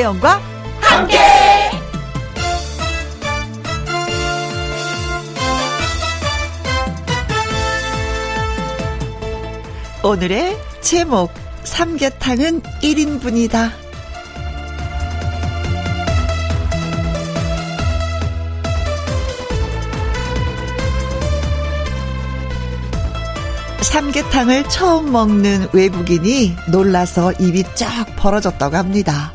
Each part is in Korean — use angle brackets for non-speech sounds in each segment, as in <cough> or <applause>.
김혜영과 함께. 오늘의 제목 삼계탕은 1인분이다. 삼계탕을 처음 먹는 외국인이 놀라서 입이 쫙 벌어졌다고 합니다.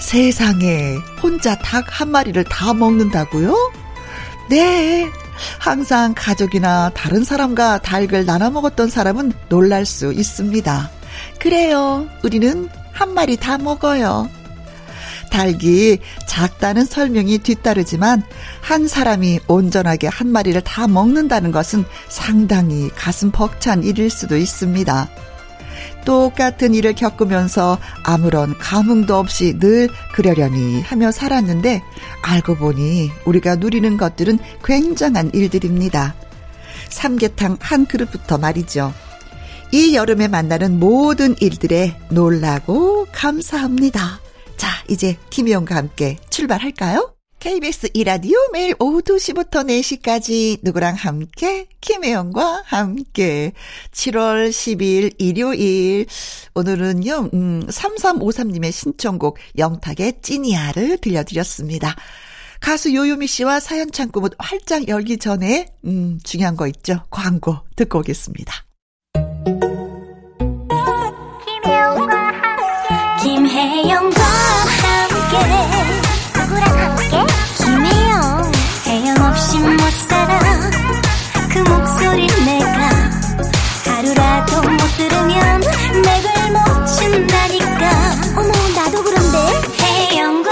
세상에 혼자 닭 한 마리를 다 먹는다고요? 네. 항상 가족이나 다른 사람과 닭을 나눠 먹었던 사람은 놀랄 수 있습니다. 그래요. 우리는 한 마리 다 먹어요. 닭이 작다는 설명이 뒤따르지만 한 사람이 온전하게 한 마리를 다 먹는다는 것은 상당히 가슴 벅찬 일일 수도 있습니다. 똑같은 일을 겪으면서 아무런 감흥도 없이 늘 그러려니 하며 살았는데 알고 보니 우리가 누리는 것들은 굉장한 일들입니다. 삼계탕 한 그릇부터 말이죠. 이 여름에 만나는 모든 일들에 놀라고 감사합니다. 자, 이제 김희영과 함께 출발할까요? KBS 이라디오 매일 오후 2시부터 4시까지 누구랑 함께 김혜영과 함께 7월 10일 일요일 오늘은요 음 3353님의 신청곡 영탁의 찐이야를 들려드렸습니다. 가수 요요미 씨와 사연 창구 문 활짝 열기 전에 음 중요한 거 있죠. 광고 듣고 오겠습니다. 김혜영과 함께 김혜영과 함께 없이 못 살아. 그 목소리 내가 하루라도 못 들으면 맥을 못 춘다니까. 어머 나도 그런데. 혜영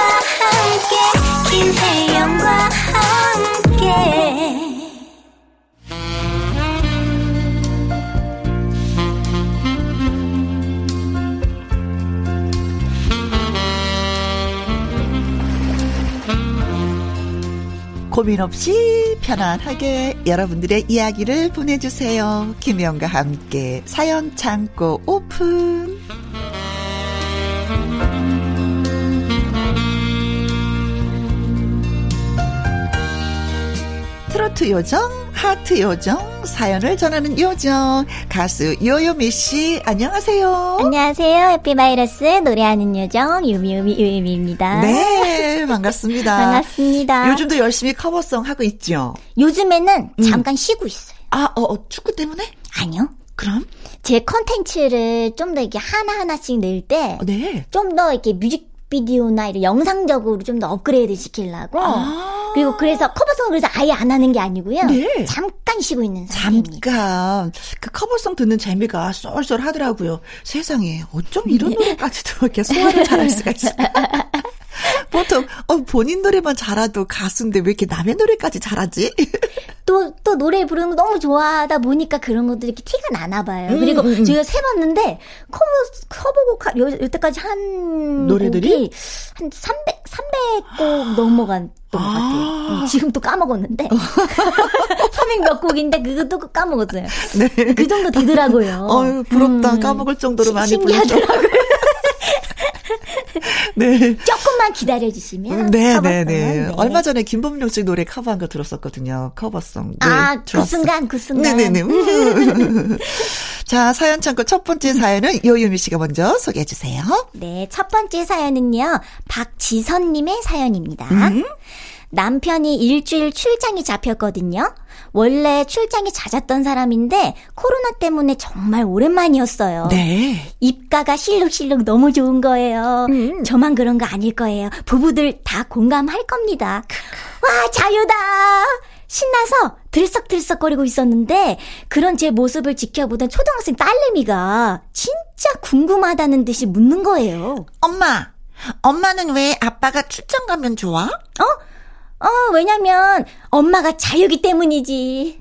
고민 없이 편안하게 여러분들의 이야기를 보내주세요. 김영과 함께 사연 창고 오픈. 트로트 요정, 하트 요정, 사연을 전하는 요정, 가수 요요미 씨, 안녕하세요. 안녕하세요. 해피바이러스 노래하는 요정, 요미요미 요요미입니다. 네, 반갑습니다. <laughs> 반갑습니다. 요즘도 열심히 cover song 하고 있죠? 요즘에는 음. 잠깐 쉬고 있어요. 아, 어, 어, 축구 때문에? 아니요. 그럼? 제 컨텐츠를 좀 더 이렇게 하나하나씩 낼 때, 네. 좀 더 이렇게 뮤직 비디오나 이런 영상적으로 좀 더 업그레이드 시키려고. 아~ 그리고 그래서 cover song을 그래서 아예 안 하는 게 아니고요. 네. 잠깐 쉬고 있는 상태입니다. 잠깐. 그 cover song 듣는 재미가 쏠쏠 하더라고요. 세상에 어쩜 이런 네. 노래까지도 이렇게 소화를 잘할 수가 있어요. <laughs> 보통 어, 본인 노래만 잘하도 가수인데 왜 이렇게 남의 노래까지 잘하지? <laughs> 또, 또 노래 부르는 거 너무 좋아하다 보니까 그런 것들이 이렇게 티가 나나 봐요. 음, 그리고 음, 음. 제가 세봤는데, 커버, 커버곡, 요, 여태까지 한. 노래들이? 한 300, 300곡 넘어간 것 아. 같아요. 음, 지금 또 까먹었는데. <laughs> 300몇 곡인데 그것도 까먹었어요. 네. 그 정도 되더라고요. 어유 부럽다. 음. 까먹을 정도로 많이 신기하더라고요. 네. 조금만 기다려 주시면. 네, 네, 네, 네. 얼마 전에 김범용 씨 노래 커버한 거 들었었거든요. 커버송. 네, 아, 그 순간, 그 순간. 네 네네. 음. <laughs> 자, 사연 창고 첫 번째 사연은 요유미 씨가 먼저 소개해 주세요. 네, 첫 번째 사연은요. 박지선 님의 사연입니다. 음. 남편이 일주일 출장이 잡혔거든요. 원래 출장이 잦았던 사람인데 코로나 때문에 정말 오랜만이었어요. 네. 입가가 실룩실룩 너무 좋은 거예요. 음. 저만 그런 거 아닐 거예요. 부부들 다 공감할 겁니다. 와, 자유다! 신나서 들썩들썩거리고 있었는데 그런 제 모습을 지켜보던 초등학생 딸내미가 진짜 궁금하다는 듯이 묻는 거예요. 엄마, 엄마는 왜 아빠가 출장 가면 좋아? 어? 어, 왜냐면 엄마가 자유기 때문이지.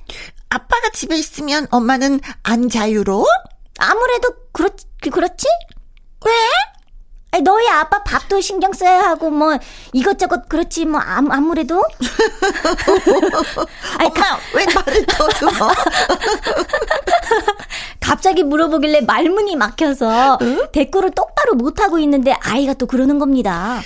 아빠가 집에 있으면 엄마는 안 자유로워? 아무래도 그렇, 그렇지? 왜? 아니, 너희 아빠 밥도 신경 써야 하고 뭐 이것저것 그렇지 뭐 아무, 아무래도 <laughs> 아니, 엄마 가, 왜 말을 더듬어 <laughs> 갑자기 물어보길래 말문이 막혀서 응? 대꾸를 똑바로 못 하고 있는데 아이가 또 그러는 겁니다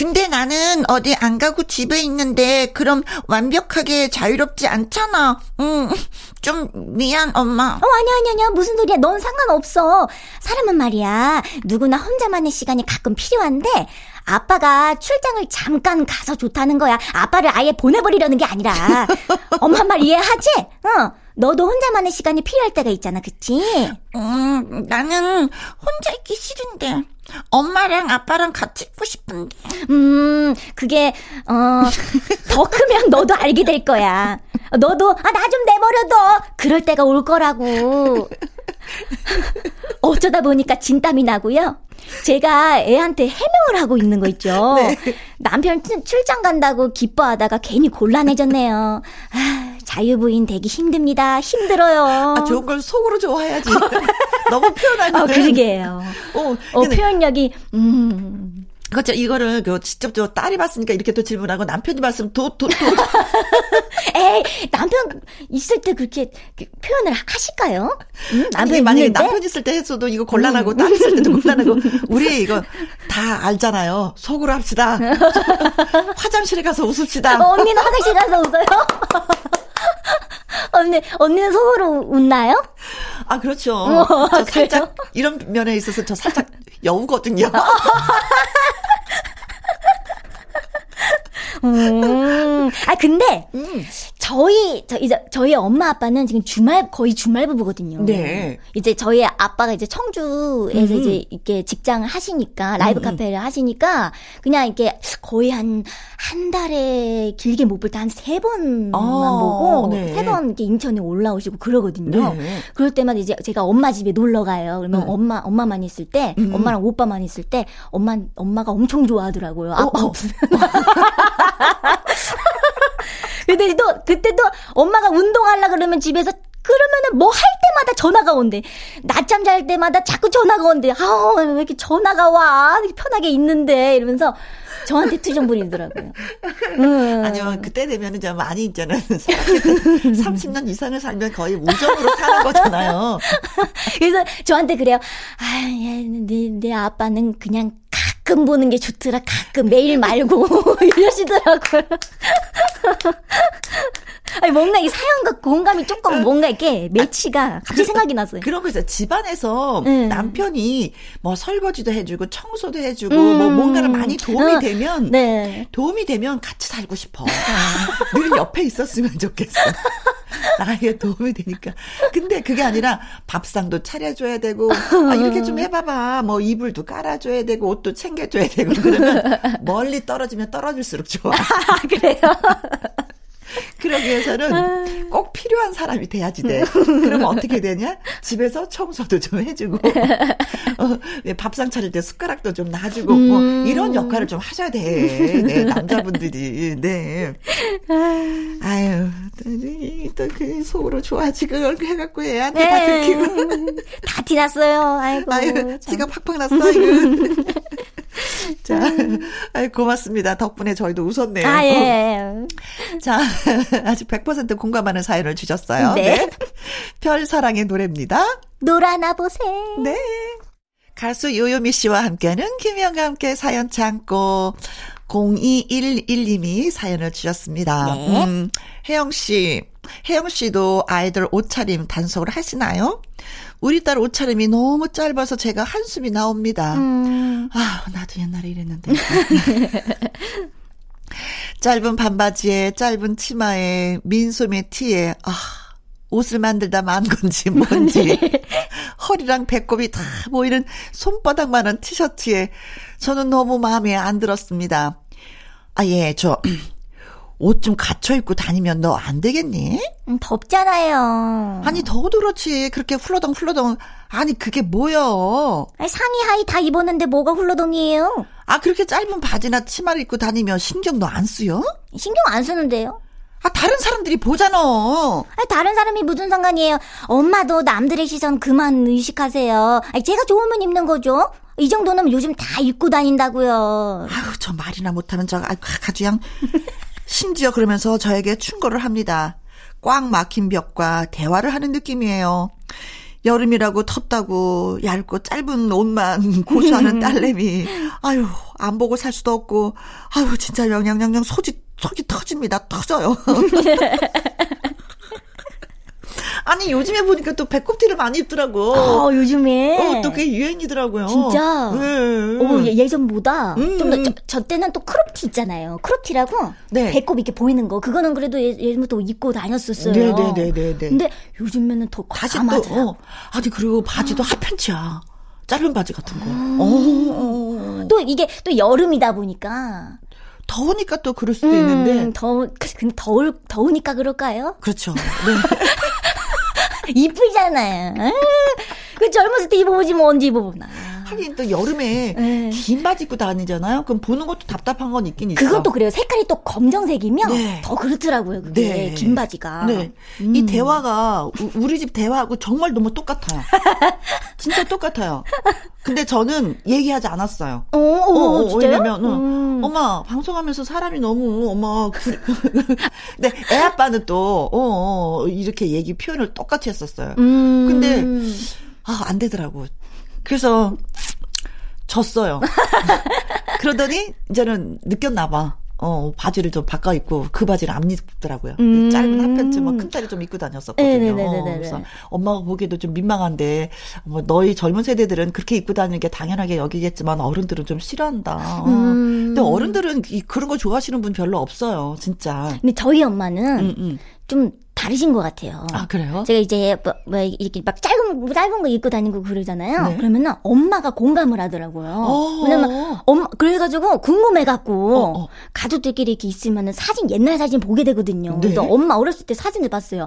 근데 나는 어디 안 가고 집에 있는데 그럼 완벽하게 자유롭지 않잖아. 음, <laughs> 좀 미안 엄마. 어 아니야 아니야 아니야 무슨 소리야? 넌 상관없어. 사람은 말이야 누구나 혼자만의 시간이 가끔 필요한데 아빠가 출장을 잠깐 가서 좋다는 거야. 아빠를 아예 보내버리려는 게 아니라. <laughs> 엄마 말 이해하지? 어. 너도 혼자만의 시간이 필요할 때가 있잖아, 그치? 음, 나는 혼자 있기 싫은데. 엄마랑 아빠랑 같이 있고 싶은데. 음, 그게, 어, 더 크면 너도 알게 될 거야. 너도, 아, 나 좀 내버려둬. 그럴 때가 올 거라고. 어쩌다 보니까 진땀이 나고요. 제가 애한테 해명을 하고 있는 거 있죠. 네. 남편 출장 간다고 기뻐하다가 괜히 곤란해졌네요. 아, 자유부인 되기 힘듭니다. 힘들어요. 아, 좋은 걸 속으로 좋아해야지. <laughs> 너무 표현하는. 아, 그러게요. 어, 어 표현력이, 음. 그렇죠. 이거를 그 직접 저 딸이 봤으니까 이렇게 또 질문하고 남편이 봤으면 또, 또, 또. 에이, 남편 있을 때 그렇게 표현을 하실까요? 응? 남편 만약에 있는데? 남편 있을 때 했어도 이거 곤란하고 음. 딸 있을 때도 곤란하고 <laughs> 우리 이거 다 알잖아요. 속으로 합시다. <laughs> 화장실에 가서 웃읍시다. 어, 언니는 화장실 가서 웃어요? <laughs> 언니, 언니는 속으로 웃나요? 아, 그렇죠. 어, 저 살짝, 이런 면에 있어서 저 살짝 <laughs> 여우거든요. <laughs> 음. 아 근데 음. 저희 저 이제 저희 엄마 아빠는 지금 주말 거의 주말 부부거든요. 네. 이제 저희 아빠가 이제 청주에서 음. 이제 이렇게 직장을 하시니까 라이브 음. 카페를 하시니까 그냥 이렇게 거의 한한 달에 길게 못 볼 때 한 세 번만 어, 보고 네. 세번 이렇게 인천에 올라오시고 그러거든요. 네. 그럴 때마다 이제 제가 엄마 집에 놀러 가요. 그러면 네. 엄마 엄마만 있을 때 음. 엄마랑 오빠만 있을 때 엄마 엄마가 엄청 좋아하더라고요. 아빠 어, 어. 없으면. <laughs> <laughs> 근데 또 그때 또 엄마가 운동하려 그러면 집에서 그러면은 뭐 할 때마다 전화가 온대. 낮잠 잘 때마다 자꾸 전화가 온대. 아, 왜 이렇게 전화가 와? 편하게 있는데 이러면서 저한테 투정 부리더라고요. 음. 아니면 그때 되면 이제 많이 있잖아요. <laughs> 30년 이상을 살면 거의 우정으로 사는 거잖아요. <laughs> 그래서 저한테 그래요. 아, 내, 내 아빠는 그냥 가끔 보는 게 좋더라. 가끔 매일 말고 <laughs> 이러시더라고요. <laughs> 아니 뭔가 이 사연과 공감이 조금 뭔가 이렇게 매치가 갑자기 생각이 났어요. 그런 거 있어요. 집안에서 네. 남편이 뭐 설거지도 해주고 청소도 해주고 음. 뭐 뭔가를 많이 도움이 어. 되면 네. 도움이 되면 같이 살고 싶어. <laughs> 늘 옆에 있었으면 좋겠어. 나에게 도움이 되니까. 근데 그게 아니라 밥상도 차려줘야 되고 아, 이렇게 좀 해봐봐. 뭐 이불도 깔아줘야 되고 옷도 챙겨 줘야 되고 그러면 <laughs> 멀리 떨어지면 떨어질수록 좋아. 그래요? <laughs> 그러기 위해서는 아. 꼭 필요한 사람이 돼야지 돼. 그러면 어떻게 되냐? 집에서 청소도 좀 해주고, <laughs> 어, 밥상 차릴 때 숟가락도 좀 놔주고, 뭐 음. 뭐, 이런 역할을 좀 하셔야 돼. 네, 남자분들이. 네. 아유, 또그 속으로 좋아지 그걸 해갖고 애한테 네. 다 들키고. 다 티났어요. 아이고. 아유, 지가 팍팍 났어. 자, <laughs> 아이 고맙습니다. 덕분에 저희도 웃었네요. 아, 예. <laughs> 자, <laughs> 아주 100% 공감하는 사연을 주셨어요. 네. 네. 별 사랑의 노래입니다. 놀아나 보세요. 네. 가수 요요미 씨와 함께하는 김영과 함께 사연 창고 0211님이 사연을 주셨습니다. 네. 음, 혜영 씨, 혜영 씨도 아이들 옷차림 단속을 하시나요? 우리 딸 옷차림이 너무 짧아서 제가 한숨이 나옵니다. 음. 아, 나도 옛날에 이랬는데. <laughs> 짧은 반바지에 짧은 치마에 민소매 티에 아 옷을 만들다 만 건지 뭔지 <laughs> 네. 허리랑 배꼽이 다 보이는 손바닥만한 티셔츠에 저는 너무 마음에 안 들었습니다. 아, 예, 저, 옷 좀 갖춰 입고 다니면 너 안 되겠니? 음, 덥잖아요. 아니, 더워도 그렇지. 그렇게 훌러덩 훌러덩. 아니, 그게 뭐여? 아니, 상의 하의 다 입었는데 뭐가 훌러덩이에요? 아, 그렇게 짧은 바지나 치마를 입고 다니면 신경도 안 쓰여? 신경 안 쓰는데요? 아, 다른 사람들이 보잖아. 아, 다른 사람이 무슨 상관이에요? 엄마도 남들의 시선 그만 의식하세요. 아니, 제가 좋으면 입는 거죠. 이 정도는 요즘 다 입고 다닌다고요. 아유, 저 말이나 못하면 저 아, 가지양. 심지어 그러면서 저에게 충고를 합니다. 꽉 막힌 벽과 대화를 하는 느낌이에요. 여름이라고 텁다고 얇고 짧은 옷만 <laughs> 고수하는 <laughs> 딸내미. 아유, 안 보고 살 수도 없고, 아유, 진짜 영양영양 소지, 속이 터집니다. 터져요. <laughs> 아니 요즘에 보니까 또 배꼽티를 많이 입더라고. 어, 요즘에. 어, 또 그게 유행이더라고요. 진짜. 네. 어, 예전보다 음, 좀더 음. 저, 저, 때는 또 크롭티 있잖아요. 크롭티라고 네. 배꼽 이렇게 보이는 거. 그거는 그래도 예, 예전부터 입고 다녔었어요. 네, 네, 네, 네, 네. 근데 요즘에는 더 바지 또 어. 아니 그리고 바지도 아. 핫팬츠야. 짧은 바지 같은 거. 음. 어, 어, 어. 또 이게 또 여름이다 보니까 더우니까 또 그럴 수도 음, 있는데 더 근데 더울 더우니까 그럴까요? 그렇죠. 네. <laughs> 이쁘잖아요. 그 젊었을 때 입어보지 뭐 언제 입어보나. 하긴 또 여름에 네. 긴 바지 입고 다니잖아요. 그럼 보는 것도 답답한 건 있긴 있어. 그건 또 그래요. 색깔이 또 검정색이면 네. 더 그렇더라고요. 그게 네. 긴 바지가. 네. 음. 이 대화가 우리 집 대화하고 정말 너무 똑같아요. <laughs> 진짜 똑같아요. 근데 저는 얘기하지 않았어요. 어, 어, 어, 어 왜냐면 어, 음. 엄마 방송하면서 사람이 너무 엄마 근데 <laughs> 애 아빠는 또 어, 어, 이렇게 얘기 표현을 똑같이 했었어요. 음. 근데 아, 안 되더라고. 그래서 졌어요. <laughs> 그러더니 이제는 느꼈나 봐. 어, 바지를 좀 바꿔 입고 그 바지를 안 입더라고요. 음. 짧은 핫팬츠 뭐 큰다리 좀 입고 다녔었거든요. 네네네네. 그래서 엄마가 보기에도 좀 민망한데 뭐 너희 젊은 세대들은 그렇게 입고 다니는 게 당연하게 여기겠지만 어른들은 좀 싫어한다. 음. 근데 어른들은 이, 그런 거 좋아하시는 분 별로 없어요, 진짜. 근데 저희 엄마는 음, 음. 좀 다르신 것 같아요. 아, 그래요? 제가 이제 뭐, 뭐 이렇게 막 짧은, 짧은 거 입고 다니고 그러잖아요. 네. 그러면은 엄마가 공감을 하더라고요. 어. 왜냐면 엄마, 그래가지고 궁금해갖고 어, 어. 가족들끼리 이렇게 있으면은 사진, 옛날 사진 보게 되거든요. 네. 그래서 엄마 어렸을 때 사진을 봤어요.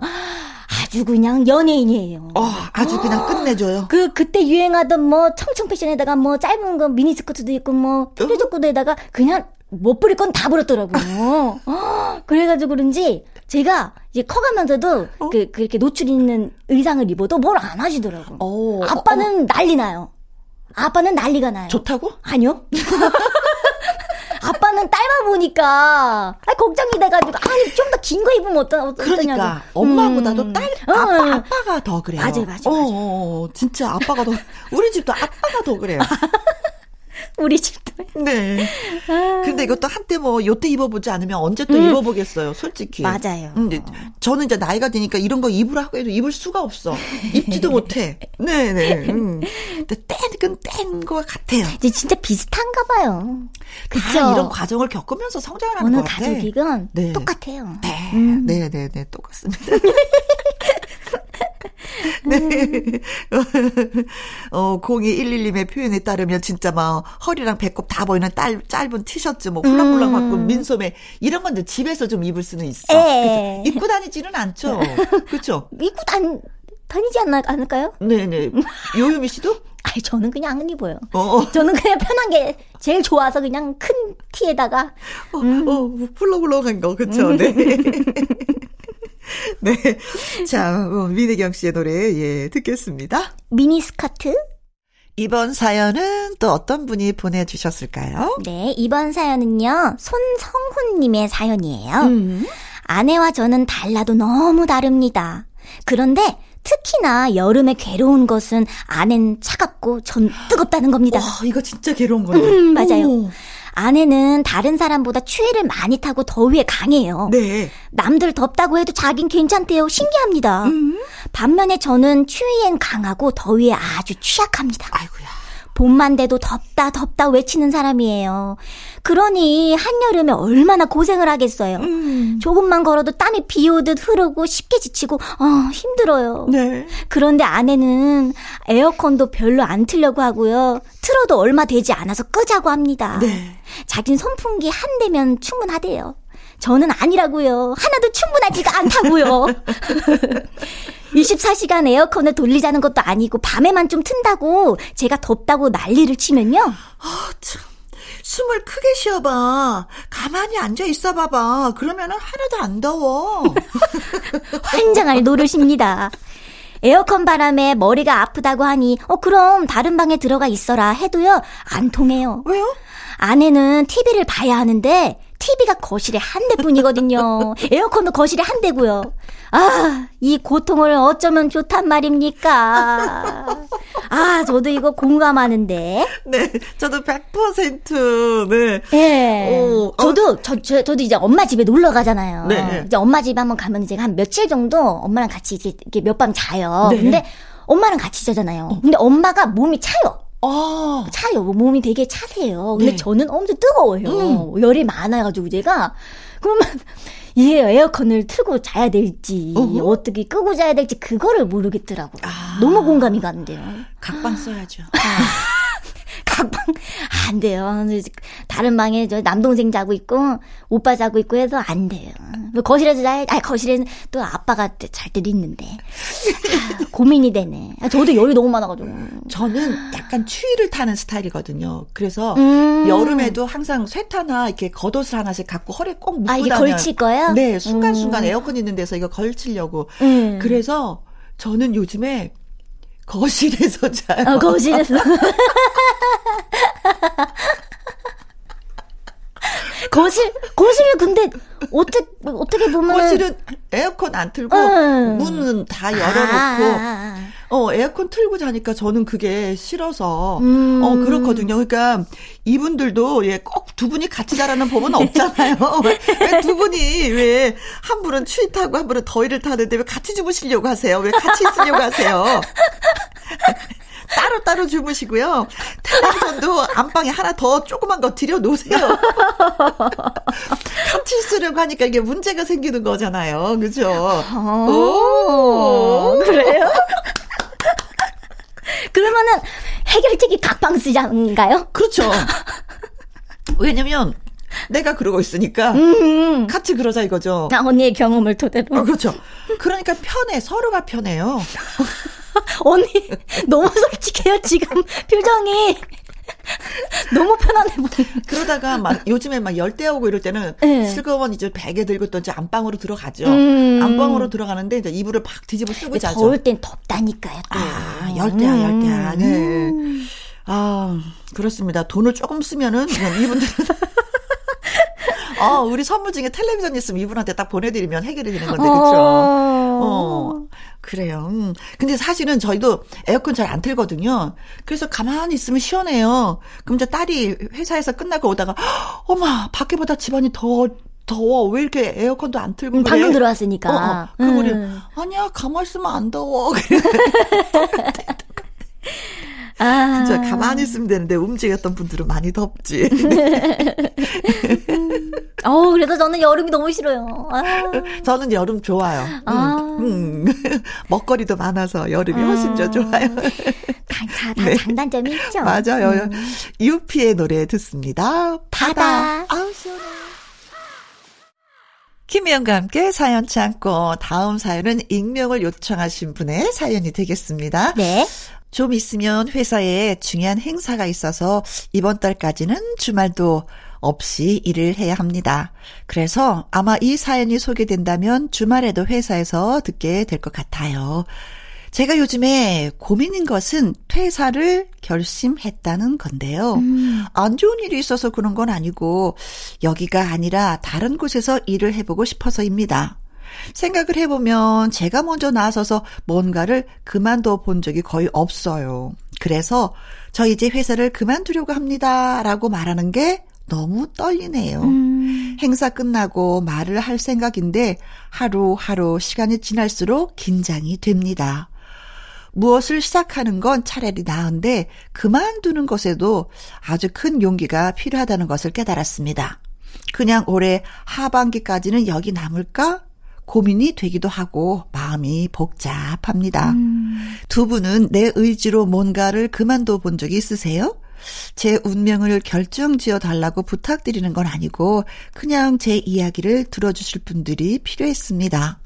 아주 그냥 연예인이에요. 어, 아주 그냥 끝내줘요. 그, 그때 유행하던 뭐 청청 패션에다가 뭐 짧은 거 미니스커트도 있고 뭐 뾰족구두에다가 그냥 못 부릴 건 다 부렸더라고요. <laughs> 그래가지고 그런지 제가 이제 커가면서도 어? 그 그렇게 노출 있는 의상을 입어도 뭘 안 하시더라고. 어, 아빠는 어, 난리 나요. 아빠는 난리가 나요. 좋다고? 아니요. <laughs> 아빠는 짧아 보니까 아 걱정이 돼가지고 아니 좀 더 긴 거 입으면 어떠 어떠냐고. 그러니까 엄마보다도 음. 딸 아빠 아빠가 더 그래요. 맞아요, 맞아요. 어, 맞아요. 어, 진짜 아빠가 더 우리 집도 아빠가 더 그래요. <laughs> 우리 집 도. 네. 아. 근데 이것도 한때 뭐 요때 입어보지 않으면 언제 또 음. 입어보겠어요, 솔직히. 맞아요. 근데 저는 이제 나이가 드니까 이런 거 입으라고 해도 입을 수가 없어. <laughs> 입지도 못해. 네네. 네. 음. 근데 땐, 땐거 같아요. 이제 진짜 비슷한가 봐요. 그쵸? 이런 과정을 겪으면서 성장을 하는 것 같아요. 어느 가족이건 네. 똑같아요. 네. 음. 네, 네, 네, 똑같습니다. <laughs> <laughs> 네. 어, 0211님의 표현에 따르면 진짜 막 허리랑 배꼽 다 보이는 딸, 짧은 티셔츠, 뭐 훌랑훌랑 음. 받고 민소매 이런 건데 집에서 좀 입을 수는 있어. 그쵸? 입고 다니지는 않죠. <laughs> 그렇죠? 입고 다니, 다니지 않나, 않을까요? 네네. <laughs> 요요미 씨도? 아니, 저는 그냥 안 입어요. 어, 어. 저는 그냥 편한 게 제일 좋아서 그냥 큰 티에다가. 어, 음. 어, 훌렁훌렁한 거, 그쵸? 음. 네. <laughs> 네. 자, 어, 민혜경 씨의 노래, 예, 듣겠습니다. 미니스커트? 이번 사연은 또 어떤 분이 보내주셨을까요? 네, 이번 사연은요, 손성훈님의 사연이에요. 음. 아내와 저는 달라도 너무 다릅니다. 그런데 특히나 여름에 괴로운 것은 아내는 차갑고 전 뜨겁다는 겁니다. 와, 이거 진짜 괴로운 건데. 음, 맞아요. 오. 아내는 다른 사람보다 추위를 많이 타고 더위에 강해요. 네. 남들 덥다고 해도 자긴 괜찮대요. 신기합니다. 음. 반면에 저는 추위엔 강하고 더위에 아주 취약합니다. 아이고야. 봄만 돼도 덥다 덥다 외치는 사람이에요. 그러니 한여름에 얼마나 고생을 하겠어요. 음. 조금만 걸어도 땀이 비 오듯 흐르고 쉽게 지치고 어, 힘들어요. 네. 그런데 아내는 에어컨도 별로 안 틀려고 하고요. 틀어도 얼마 되지 않아서 끄자고 합니다. 네. 자긴 선풍기 한 대면 충분하대요. 저는 아니라고요. 하나도 충분하지가 않다고요. <laughs> 24시간 에어컨을 돌리자는 것도 아니고 밤에만 좀 튼다고 제가 덥다고 난리를 치면요. 아, 참. 숨을 크게 쉬어봐. 가만히 앉아 있어 봐봐. 그러면은 하나도 안 더워. <laughs> 환장할 노릇입니다. 에어컨 바람에 머리가 아프다고 하니, 어, 그럼 다른 방에 들어가 있어라 해도요, 안 통해요. 왜요? 아내는 TV를 봐야 하는데, TV가 거실에 한 대뿐이거든요. <laughs> 에어컨도 거실에 한 대고요. 아, 이 고통을 어쩌면 좋단 말입니까? 아, 저도 이거 공감하는데. 네, 저도 100% 네. 네. 오, 어. 저도 저, 저 저도 이제 엄마 집에 놀러 가잖아요. 네. 이제 엄마 집에 한번 가면 이제 한 며칠 정도 엄마랑 같이 이렇게 몇 밤 자요. 네. 근데 엄마랑 같이 자잖아요. 어. 근데 엄마가 몸이 차요. 아. 차요. 몸이 되게 차세요. 근데 네. 저는 엄청 뜨거워요. 음. 열이 많아가지고 제가. 그러면 <laughs> 이게 에어컨을 틀고 자야 될지 어허. 어떻게 끄고 자야 될지 그거를 모르겠더라고요. 아. 너무 공감이 가는데요. 각방 써야죠. <laughs> 각방 안 돼요. 다른 방에 저 남동생 자고 있고 오빠 자고 있고 해서 안 돼요. 뭐 거실에서 자야 아 거실에는 또 아빠가 잘 때도 있는데 아, 고민이 되네. 아, 저도 열이 너무 많아가지고. 저는 약간 추위를 타는 스타일이거든요. 그래서 음. 여름에도 항상 쇠타나 이렇게 겉옷을 하나씩 갖고 허리에 꼭 묶고 아, 이게 다녀요. 걸칠 거예요? 네, 순간순간 음. 에어컨 있는 데서 이거 걸치려고. 음. 그래서 저는 요즘에 거실에서 자요. 어, 거실에서. <laughs> <laughs> 거실 거실 근데 어떻게 어떻게 보면 거실은 에어컨 안 틀고 음. 문은 다 열어놓고 아. 어 에어컨 틀고 자니까 저는 그게 싫어서 음. 어 그렇거든요. 그러니까 이분들도 예 꼭 두 분이 같이 자라는 법은 <laughs> 없잖아요. 왜 두 분이 왜 한 분은 추위 타고 한 분은 더위를 타는데 왜 같이 주무시려고 하세요? 왜 같이 있으려고 하세요? <laughs> 따로 따로 주무시고요. 텔레비전도 안방에 하나 더 조그만 거 들여 놓으세요. 같이 쓰려고 하니까 이게 문제가 생기는 거잖아요. 그죠? 어, 오, 그래요? <laughs> 그러면은 해결책이 각방 쓰자인가요? 그렇죠. 왜냐면 내가 그러고 있으니까 음. 같이 그러자 이거죠. 나 언니의 경험을 토대로. 어, 그렇죠. 그러니까 편해. 서로가 편해요. <laughs> 언니 너무 솔직해요 지금 표정이. <laughs> 너무 편안해 보여. 그러다가 막 요즘에 막 열대 오고 이럴 때는 네. 슬그머니 이제 베개 들고 또 이제 안방으로 들어가죠. 음. 안방으로 들어가는데 이제 이불을 팍 뒤집어 쓰고 자죠. 더울 땐 덥다니까요. 또. 아 열대야 열대야. 네. 음. 아 그렇습니다. 돈을 조금 쓰면은 이분들은 <laughs> 어, 우리 선물 중에 텔레비전 있으면 이분한테 딱 보내드리면 해결이 되는 건데, 그쵸? 어. 어. 그래요. 음. 근데 사실은 저희도 에어컨 잘 안 틀거든요. 그래서 가만히 있으면 시원해요. 그럼 이제 딸이 회사에서 끝나고 오다가, 어머, 밖에보다 집안이 더 더워. 왜 이렇게 에어컨도 안 틀고 음, 그래? 방금 들어왔으니까. 어, 어. 그리고 음. 아니야, 가만히 있으면 안 더워. <laughs> 아. 진짜 가만히 있으면 되는데 움직였던 분들은 많이 덥지. <laughs> <laughs> 어, 그래서 저는 여름이 너무 싫어요. 아. 저는 여름 좋아요. 아. 음, 음. <laughs> 먹거리도 많아서 여름이 훨씬 더 좋아요. 다, 다, 다 <laughs> 네. 장단점이 있죠. 맞아요. 음. 유피의 노래 듣습니다. 바다. 바다. 아우, 시원해. 김희영과 함께 사연 참고 다음 사연은 익명을 요청하신 분의 사연이 되겠습니다. 네. 좀 있으면 회사에 중요한 행사가 있어서 이번 달까지는 주말도 없이 일을 해야 합니다. 그래서 아마 이 사연이 소개된다면 주말에도 회사에서 듣게 될 것 같아요. 제가 요즘에 고민인 것은 퇴사를 결심했다는 건데요. 음. 안 좋은 일이 있어서 그런 건 아니고 여기가 아니라 다른 곳에서 일을 해보고 싶어서입니다. 생각을 해보면 제가 먼저 나서서 뭔가를 그만둬 본 적이 거의 없어요. 그래서 저 이제 회사를 그만두려고 합니다. 라고 말하는 게 너무 떨리네요. 음. 행사 끝나고 말을 할 생각인데 하루하루 시간이 지날수록 긴장이 됩니다. 무엇을 시작하는 건 차라리 나은데 그만두는 것에도 아주 큰 용기가 필요하다는 것을 깨달았습니다. 그냥 올해 하반기까지는 여기 남을까? 고민이 되기도 하고 마음이 복잡합니다. 음. 두 분은 내 의지로 뭔가를 그만둬 본 적이 있으세요? 제 운명을 결정지어 달라고 부탁드리는 건 아니고 그냥 제 이야기를 들어주실 분들이 필요했습니다.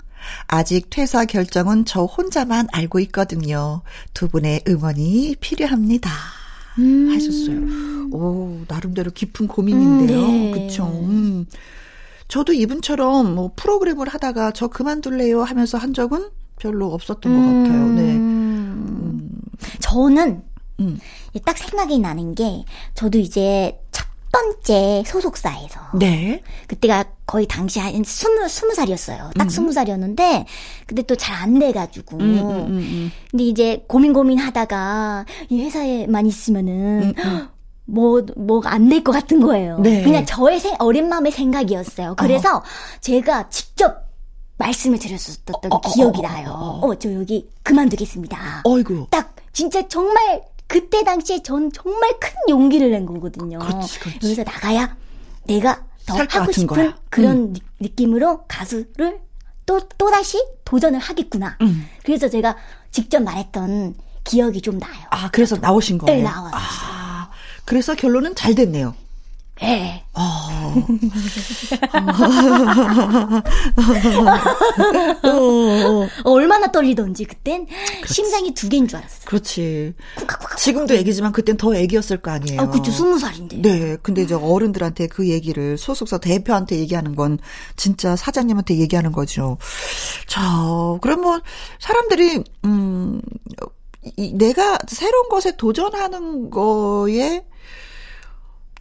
아직 퇴사 결정은 저 혼자만 알고 있거든요. 두 분의 응원이 필요합니다. 음. 하셨어요. 오, 나름대로 깊은 고민인데요. 음, 네. 그쵸. 음. 저도 이분처럼 뭐 프로그램을 하다가 저 그만둘래요 하면서 한 적은 별로 없었던 것 같아요. 네. 음. 저는 음. 딱 생각이 나는 게 저도 이제 첫 번째 소속사에서. 네. 그때가 거의 당시 한 스무, 스무 살이었어요. 딱 음. 스무 살이었는데, 근데 또 잘 안 돼가지고. 음, 음, 음, 음, 근데 이제 고민 고민 하다가, 이 회사에만 있으면은, 음, <gasps> 뭐, 뭐가 안 될 것 같은 거예요. 네. 그냥 저의 생, 어린 마음의 생각이었어요. 그래서 어. 제가 직접 말씀을 드렸었던 어, 어, 기억이 나요. 어, 저 여기 그만두겠습니다. 어이구. 딱, 진짜 정말 그때 당시에 전 정말 큰 용기를 낸 거거든요. 그렇지, 그렇지. 여기서 나가야 내가 더 하고 싶은 거야. 그런 음. 느낌으로 가수를 또, 또다시 도전을 하겠구나. 음. 그래서 제가 직접 말했던 기억이 좀 나요. 아, 그래서 나오신 거예요? 네, 나왔어요. 아, 그래서 결론은 잘 됐네요. 네. 어. 어. 얼마나 떨리던지 그땐 그렇지. 심장이 두 개인 줄 알았어. 그렇지. 지금도 애기지만 그땐 더 애기였을 거 아니에요. 아, 그죠. 스무 살인데. 네. 근데 이제 어른들한테 그 얘기를 소속사 대표한테 얘기하는 건 진짜 사장님한테 얘기하는 거죠. 자, 그럼 뭐 사람들이 음 이, 내가 새로운 것에 도전하는 거에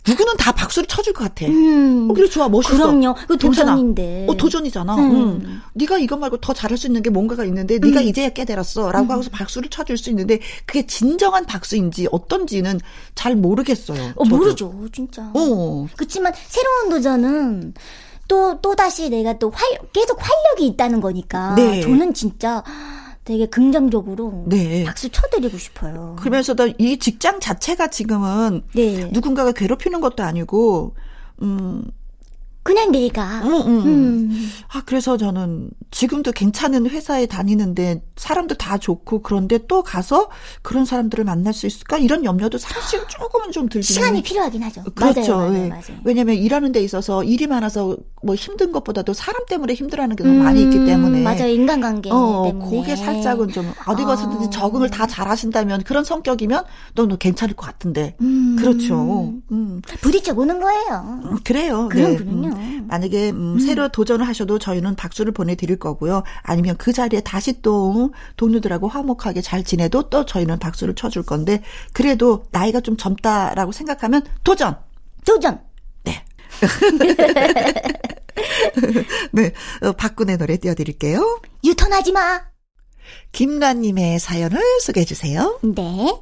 누구는 다 박수를 쳐줄 것 같아. 음. 어, 그래 좋아 멋있어. 그럼요. 그 도전인데. 어 도전이잖아. 음. 음. 네가 이것 말고 더 잘할 수 있는 게 뭔가가 있는데 네가 음. 이제야 깨달았어라고 음. 하고서 박수를 쳐줄 수 있는데 그게 진정한 박수인지 어떤지는 잘 모르겠어요. 어, 모르죠, 진짜. 어. 그렇지만 새로운 도전은 또, 또 다시 내가 또 활, 계속 활력이 있다는 거니까. 네. 저는 진짜 되게 긍정적으로 네. 박수 쳐드리고 싶어요. 그러면서도 이 직장 자체가 지금은 네. 누군가가 괴롭히는 것도 아니고 음 그냥 내가. 음, 음. 음. 아, 그래서 저는 지금도 괜찮은 회사에 다니는데 사람도 다 좋고 그런데 또 가서 그런 사람들을 만날 수 있을까? 이런 염려도 사실 조금은 좀 들긴 시간이 필요하긴 하죠. 그렇죠. 맞아요, 맞아요, 네. 맞아요. 왜냐면 일하는 데 있어서 일이 많아서 뭐 힘든 것보다도 사람 때문에 힘들어하는 게더 음, 많이 있기 때문에. 맞아요. 인간관계 어, 때문에. 그게 살짝은 좀 어디 가서든지 어. 적응을 다 잘하신다면 그런 성격이면 너는 괜찮을 것 같은데. 음. 그렇죠. 음. 부딪혀 보는 거예요. 음, 그래요. 그런 네. 분은요. 만약에 음, 음, 새로 도전을 하셔도 저희는 박수를 보내드릴 거고요. 아니면 그 자리에 다시 또 동료들하고 화목하게 잘 지내도 또 저희는 박수를 쳐줄 건데 그래도 나이가 좀 젊다라고 생각하면 도전. 도전. 네. <laughs> 네, 어, 박군의 노래 띄워드릴게요. 유턴하지 마. 김란님의 사연을 소개해 주세요. 네.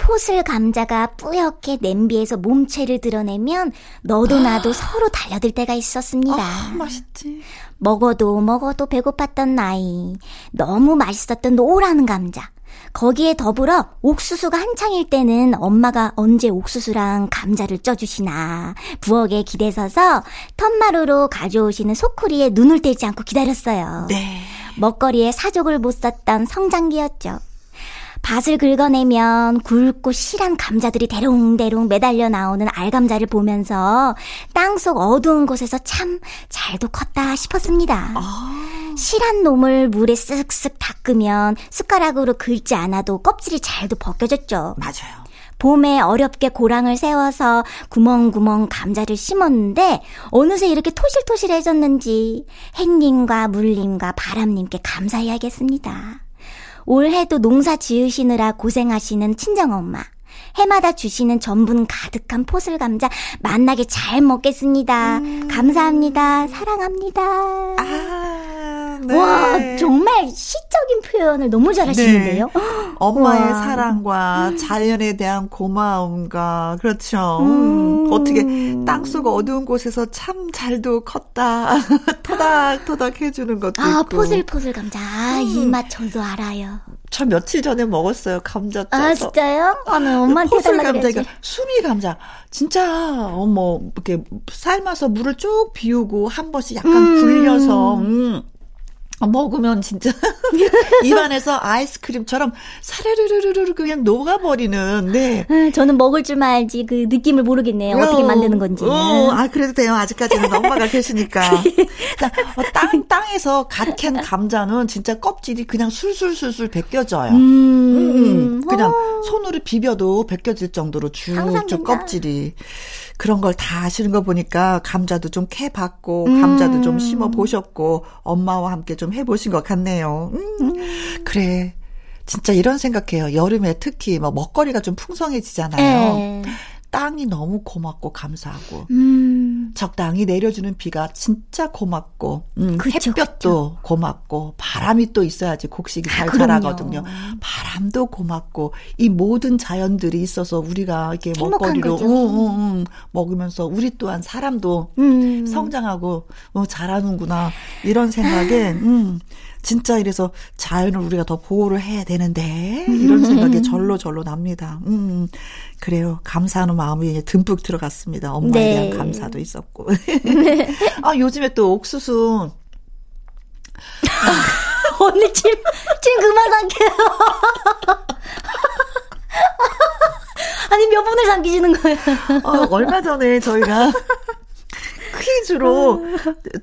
포슬 감자가 뿌옇게 냄비에서 몸체를 드러내면 너도 나도 아. 서로 달려들 때가 있었습니다. 아, 맛있지. 먹어도 먹어도 배고팠던 나이. 너무 맛있었던 노란 감자. 거기에 더불어 옥수수가 한창일 때는 엄마가 언제 옥수수랑 감자를 쪄주시나 부엌에 기대서서 턴마루로 가져오시는 소쿠리에 눈을 떼지 않고 기다렸어요. 네. 먹거리에 사족을 못 썼던 성장기였죠. 밭을 긁어내면 굵고 실한 감자들이 대롱대롱 매달려 나오는 알감자를 보면서 땅속 어두운 곳에서 참 잘도 컸다 싶었습니다. 아. 실한 놈을 물에 쓱쓱 닦으면 숟가락으로 긁지 않아도 껍질이 잘도 벗겨졌죠. 맞아요. 봄에 어렵게 고랑을 세워서 구멍구멍 감자를 심었는데 어느새 이렇게 토실토실해졌는지 햇님과 물님과 바람님께 감사해야겠습니다. 올해도 농사 지으시느라 고생하시는 친정엄마. 해마다 주시는 전분 가득한 포슬 감자 만나게 잘 먹겠습니다. 음. 감사합니다. 사랑합니다. 아, 네. 와, 정말 시적인 표현을 너무 잘하시는데요. 네. <gasps> 엄마의 와. 사랑과 자연에 대한 고마움과 그렇죠. 음. 음. 어떻게 땅속 어두운 곳에서 참 잘도 컸다. <laughs> 토닥토닥 해주는 것도 아, 있고. 포슬포슬 감자. 음. 이맛 저도 알아요. 저 며칠 전에 먹었어요. 감자 쪄서. 아, 진짜요? 아, 나 엄마한테 포슬 감자, 수미 감자. 진짜, 어머, 이렇게 삶아서 물을 쭉 비우고 한 번씩 약간 음. 굴려서, 음. 먹으면 진짜 <laughs> 입안에서 아이스크림처럼 사르르르르 그냥 녹아버리는. 네. 아, 저는 먹을 줄만 알지 그 느낌을 모르겠네요. 어, 떻게 만드는 건지. 어, 아 그래도 돼요. 아직까지는 엄마가 계시니까. <laughs> 어, 땅 땅에서 갓 캔 감자는 진짜 껍질이 그냥 술술술술 벗겨져요. 음, 음 그냥 어. 손으로 비벼도 벗겨질 정도로 쭉쭉 껍질이. 그런 걸다 하시는 거 보니까 감자도 좀 캐봤고 음. 감자도 좀 심어 보셨고 엄마와 함께 좀 해보신 것 같네요. 음. 음. 그래. 진짜 이런 생각해요. 여름에 특히 뭐 먹거리가 좀 풍성해지잖아요. 에. 네. 땅이 너무 고맙고 감사하고 음. 적당히 내려주는 비가 진짜 고맙고 음, 그쵸, 햇볕도 그쵸. 고맙고 바람이 또 있어야지 곡식이 잘 아, 자라거든요. 바람도 고맙고 이 모든 자연들이 있어서 우리가 이렇게 먹거리로 응, 응, 응, 먹으면서 우리 또한 사람도 음. 성장하고 어, 자라는구나 이런 생각에 음, 진짜 이래서 자연을 우리가 더 보호를 해야 되는데 이런 생각이 절로 절로 납니다. 음, 그래요. 감사하는 마음이 듬뿍 들어갔습니다. 엄마에 네. 대한 감사도 있었고. <laughs> 아 요즘에 또 옥수수 언니 침, 침 그만 삼켜요. <laughs> 아니, 몇 분을 삼키시는 거예요? 어, 얼마 전에 저희가 <laughs> 퀴즈로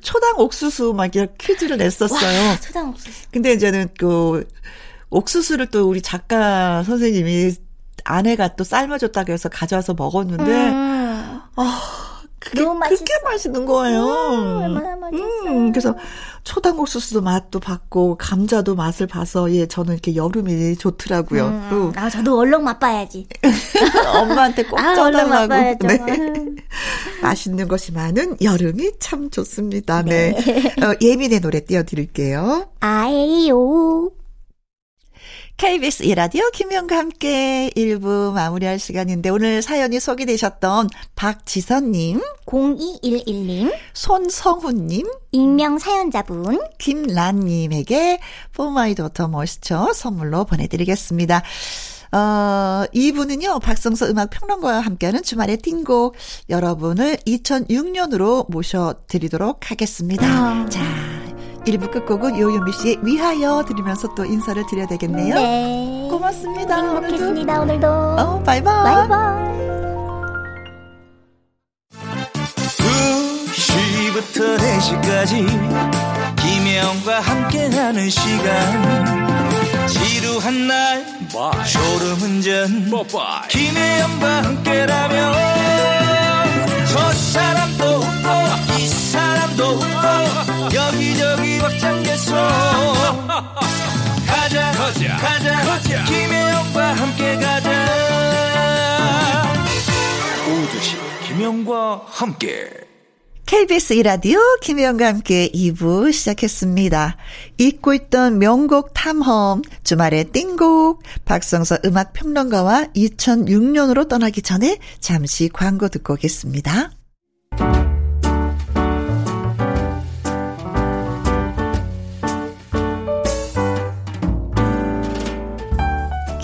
초당 옥수수 막 이렇게 퀴즈를 냈었어요. 와, 초당 옥수수. 근데 이제는 그 옥수수를 또 우리 작가 선생님이 아내가 또 삶아줬다고 해서 가져와서 먹었는데 음. 아 그게 너무 맛있어. 그렇게 맛있는 거예요. 음, 얼마나 맛있어. 음, 그래서 초당 옥수수도 맛도 봤고 감자도 맛을 봐서 예 저는 이렇게 여름이 좋더라고요. 음, 음. 아 저도 얼른 맛봐야지. <laughs> 엄마한테 꼭 아, 전하고. 네. 맛있는 것이 많은 여름이 참 좋습니다. 네. 네. 어, 예민의 노래 띄워드릴게요. 아에이오. KBS 이라디오 김영과 함께 1부 마무리할 시간인데 오늘 사연이 소개되셨던 박지선님, 0211님, 손성훈님, 익명 사연자분, 김란님에게 포마이도터 moisture 선물로 보내드리겠습니다. 어, 2부는요, 박성서 음악 평론가와 함께하는 주말의 띵곡 여러분을 2006년으로 모셔드리도록 하겠습니다. 아. 자, 1부 끝곡은 요요미 씨의 위하여 들으면서 또 인사를 드려야 되겠네요. 네. 고맙습니다. 행복했습니다, 오늘도. 어, 바이바이. 바이바이. 2시부터 4시까지 김혜영과 함께하는 시간 지루한 날 졸음운전 김혜영과 함께라면 웃고 여기저기 가자 가자 가자, 가자. 김혜영과 함께 가자 오두시 김혜영과 함께 KBS 이라디오 김혜영과 함께 2부 시작했습니다. 잊고 있던 명곡 탐험, 주말의 띵곡, 박성서 음악평론가와 2006년으로 떠나기 전에 잠시 광고 듣고 오겠습니다.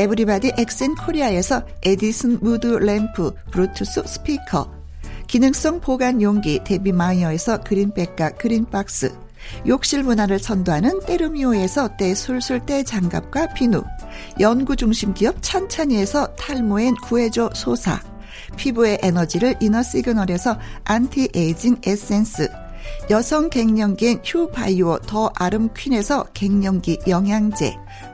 에브리바디 엑센 코리아에서 에디슨 무드 램프 블루투스 스피커, 기능성 보관 용기 데비마이어에서 그린백과 그린박스, 욕실 문화를 선도하는 때르미오에서 때술술 때장갑과 비누, 연구중심 기업 찬찬이에서 탈모엔 구해줘 소사, 피부의 에너지를 이너 시그널에서 안티에이징 에센스, 여성 갱년기엔 휴바이오 더 아름 퀸에서 갱년기 영양제,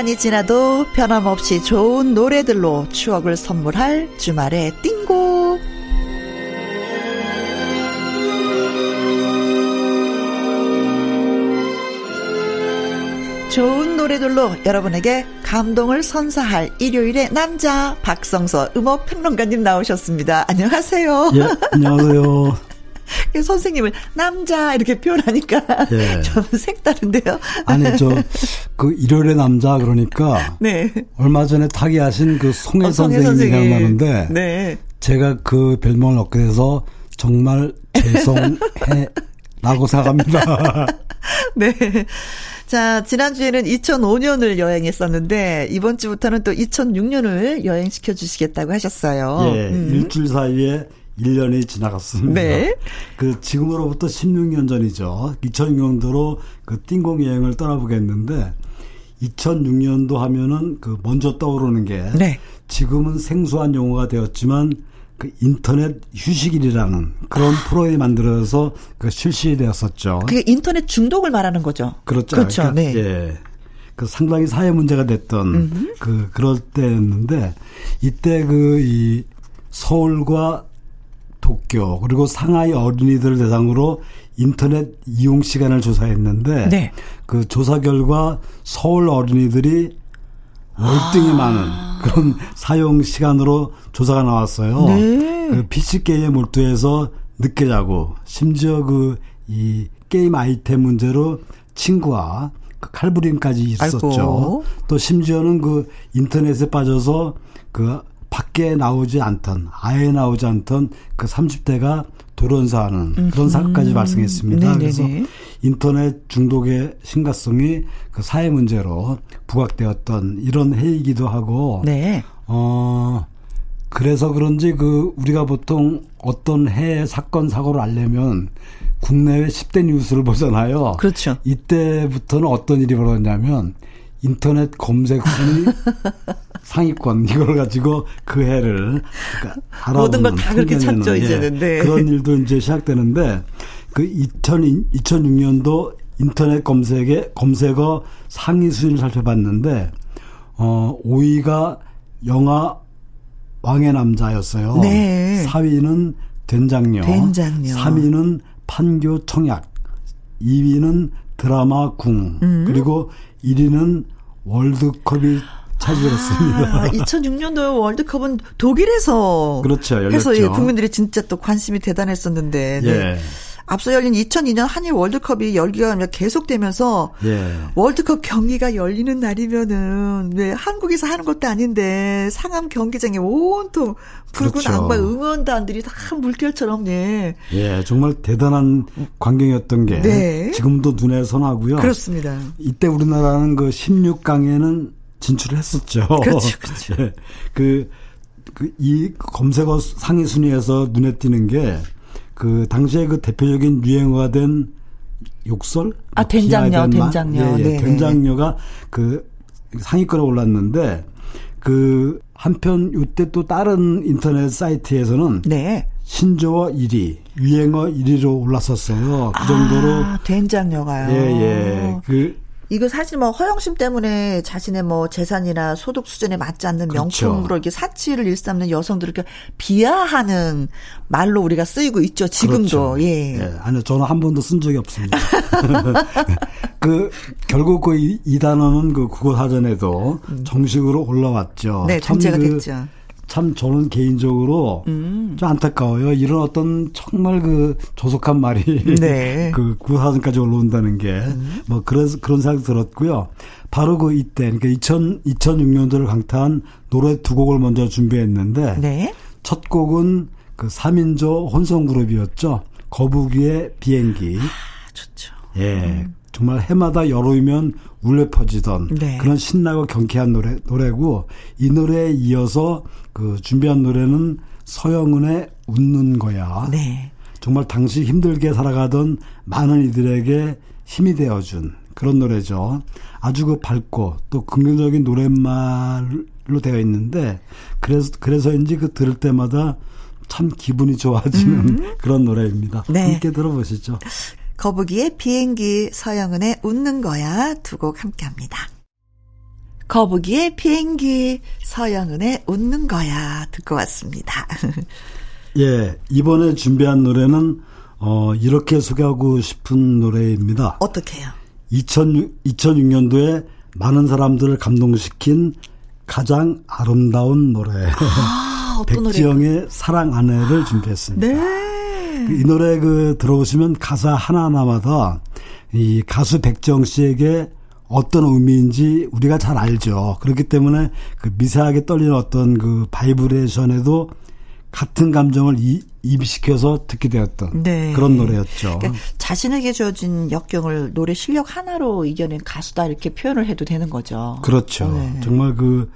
시간이 지나도 변함없이 좋은 노래들로 추억을 선물할 주말의 띵곡. 좋은 노래들로 여러분에게 감동을 선사할 일요일의 남자 박성서 음악 평론가님 나오셨습니다. 안녕하세요. 예, 안녕하세요. <laughs> <laughs> 선생님을 남자 이렇게 표현하니까 예. <laughs> 좀 색다른데요. 아니 저 <laughs> 그 일요일의 남자 그러니까 네. 얼마 전에 타기하신 그 송혜 어, 선생님이 선생님. 생각나는데 네. 제가 그 별명을 얻게 돼서 정말 죄송해 라고 생각합니다. 네. 자, 지난주에는 2005년을 여행했었는데, 이번 주부터는 또 2006년을 여행시켜 주시겠다고 하셨어요. 예, 음. 일주일 사이에 1년이 지나갔습니다. 네. 그 지금으로부터 16년 전이죠. 2006년도로 그 띵공 여행을 떠나보겠는데 2006년도 하면은 그 먼저 떠오르는 게 네. 지금은 생소한 용어가 되었지만 그 인터넷 휴식일이라는 그런 아. 프로그램이 만들어서 그 실시되었었죠. 그게 인터넷 중독을 말하는 거죠. 그렇죠. 그렇죠. 그러니까, 네. 예. 그 상당히 사회 문제가 됐던 음흠. 그 그럴 때였는데 이때 그 이 서울과 도쿄 그리고 상하이 어린이들 대상으로 인터넷 이용 시간을 조사했는데 네. 그 조사 결과 서울 어린이들이 월등히 아. 많은 그런 사용 시간으로 조사가 나왔어요. 네. 그 PC 게임에 몰두해서 늦게 자고 심지어 그 이 게임 아이템 문제로 친구와 그 칼부림까지 있었죠. 아이고. 또 심지어는 그 인터넷에 빠져서 그 밖에 나오지 않던 아예 나오지 않던 그 30대가 돌연사하는 그런 사건까지 발생했습니다. 네네네. 그래서 인터넷 중독의 심각성이 그 사회 문제로 부각되었던 이런 해이기도 하고 네. 어 그래서 그런지 그 우리가 보통 어떤 해의 사건 사고를 알려면 국내외 10대 뉴스를 보잖아요. 그렇죠. 이때부터는 어떤 일이 벌어졌냐면 인터넷 검색 순위 <laughs> 상위권 <laughs> 이걸 가지고 그 해를 그러니까 모든 걸 다 그렇게 찾죠 이제는 네. 그런 일도 이제 시작되는데 그 2000, 2006년도 인터넷 검색에 검색어 상위 순위를 살펴봤는데 어 5위가 영화 왕의 남자였어요. 네. 4위는 된장녀, 된장녀. 3위는 판교 청약, 2위는 드라마 궁, 음. 그리고 1위는 월드컵이 차지했습니다. 아, 2006년도 월드컵은 독일에서 그렇죠. 열렸죠. 해서 예, 국민들이 진짜 또 관심이 대단했었는데. 네. 예. 앞서 열린 2002년 한일 월드컵이 열기가 계속되면서 예. 월드컵 경기가 열리는 날이면은 왜 한국에서 하는 것도 아닌데 상암 경기장에 온통 붉은 그렇죠. 악마 응원단들이 다 물결처럼 예. 예, 정말 대단한 광경이었던 게 네. 지금도 눈에 선하고요. 그렇습니다. 이때 우리나라는 그 16강에는 진출을 했었죠. <laughs> 그렇죠. <laughs> 그렇죠. 예. 그, 그, 이 검색어 상위 순위에서 눈에 띄는 게 그 당시에 그 대표적인 유행어가 된 욕설? 아, 된장녀, 된장녀. 예, 예. 네, 네. 된장녀가 그 상위권에 올랐는데 그 한편 이때 또 다른 인터넷 사이트에서는 네. 신조어 1위, 유행어 1위로 올랐었어요. 그 정도로 아, 된장녀가요. 예, 예. 그 이거 사실 뭐 허영심 때문에 자신의 뭐 재산이나 소득 수준에 맞지 않는 그렇죠. 명품으로 이렇게 사치를 일삼는 여성들을 이렇게 비하하는 말로 우리가 쓰이고 있죠. 지금도. 그렇죠. 예. 예. 아니요. 저는 한 번도 쓴 적이 없습니다. <laughs> 그 결국 그이 이 단어는 그 국어 사전에도 음. 정식으로 올라왔죠. 네, 참제가 그 됐죠. 참 저는 개인적으로 음. 좀 안타까워요. 이런 어떤 정말 그 조속한 말이 네. <laughs> 그 구사선까지 올라온다는 게뭐 음. 그런 그런 생각 들었고요. 바로 그 이때 그러니까 2000 2006년도를 강타한 노래 두 곡을 먼저 준비했는데 네. 첫 곡은 그 3인조 혼성 그룹이었죠. 거북이의 비행기. 아, 좋죠. 예. 음. 정말 해마다 여름이면 울려 퍼지던 네. 그런 신나고 경쾌한 노래 노래고 이 노래에 이어서 그 준비한 노래는 서영은의 웃는 거야. 네. 정말 당시 힘들게 살아가던 많은 이들에게 힘이 되어준 그런 노래죠. 아주 그 밝고 또 긍정적인 노랫말로 되어 있는데 그래서 그래서인지 그 들을 때마다 참 기분이 좋아지는 음. 그런 노래입니다. 네. 함께 들어보시죠. 거북이의 비행기 서영은의 웃는 거야 두 곡 함께 합니다. 거북이의 비행기, 서영은의 웃는 거야 듣고 왔습니다. <laughs> 예, 이번에 준비한 노래는 어, 이렇게 소개하고 싶은 노래입니다. 어떻게요? 2006, 2006년도에 많은 사람들을 감동시킨 가장 아름다운 노래. 아, 어떤 <laughs> 백지영의 사랑 아내를 준비했습니다. 네. 이 노래 그 들어보시면 가사 하나하나마다 이 가수 백지영 씨에게 어떤 의미인지 우리가 잘 알죠. 그렇기 때문에 그 미세하게 떨리는 어떤 그 vibration에도 같은 감정을 이, 입시켜서 듣게 되었던 네. 그런 노래였죠. 그러니까 자신에게 주어진 역경을 노래 실력 하나로 이겨낸 가수다 이렇게 표현을 해도 되는 거죠. 그렇죠. 네. 정말 그,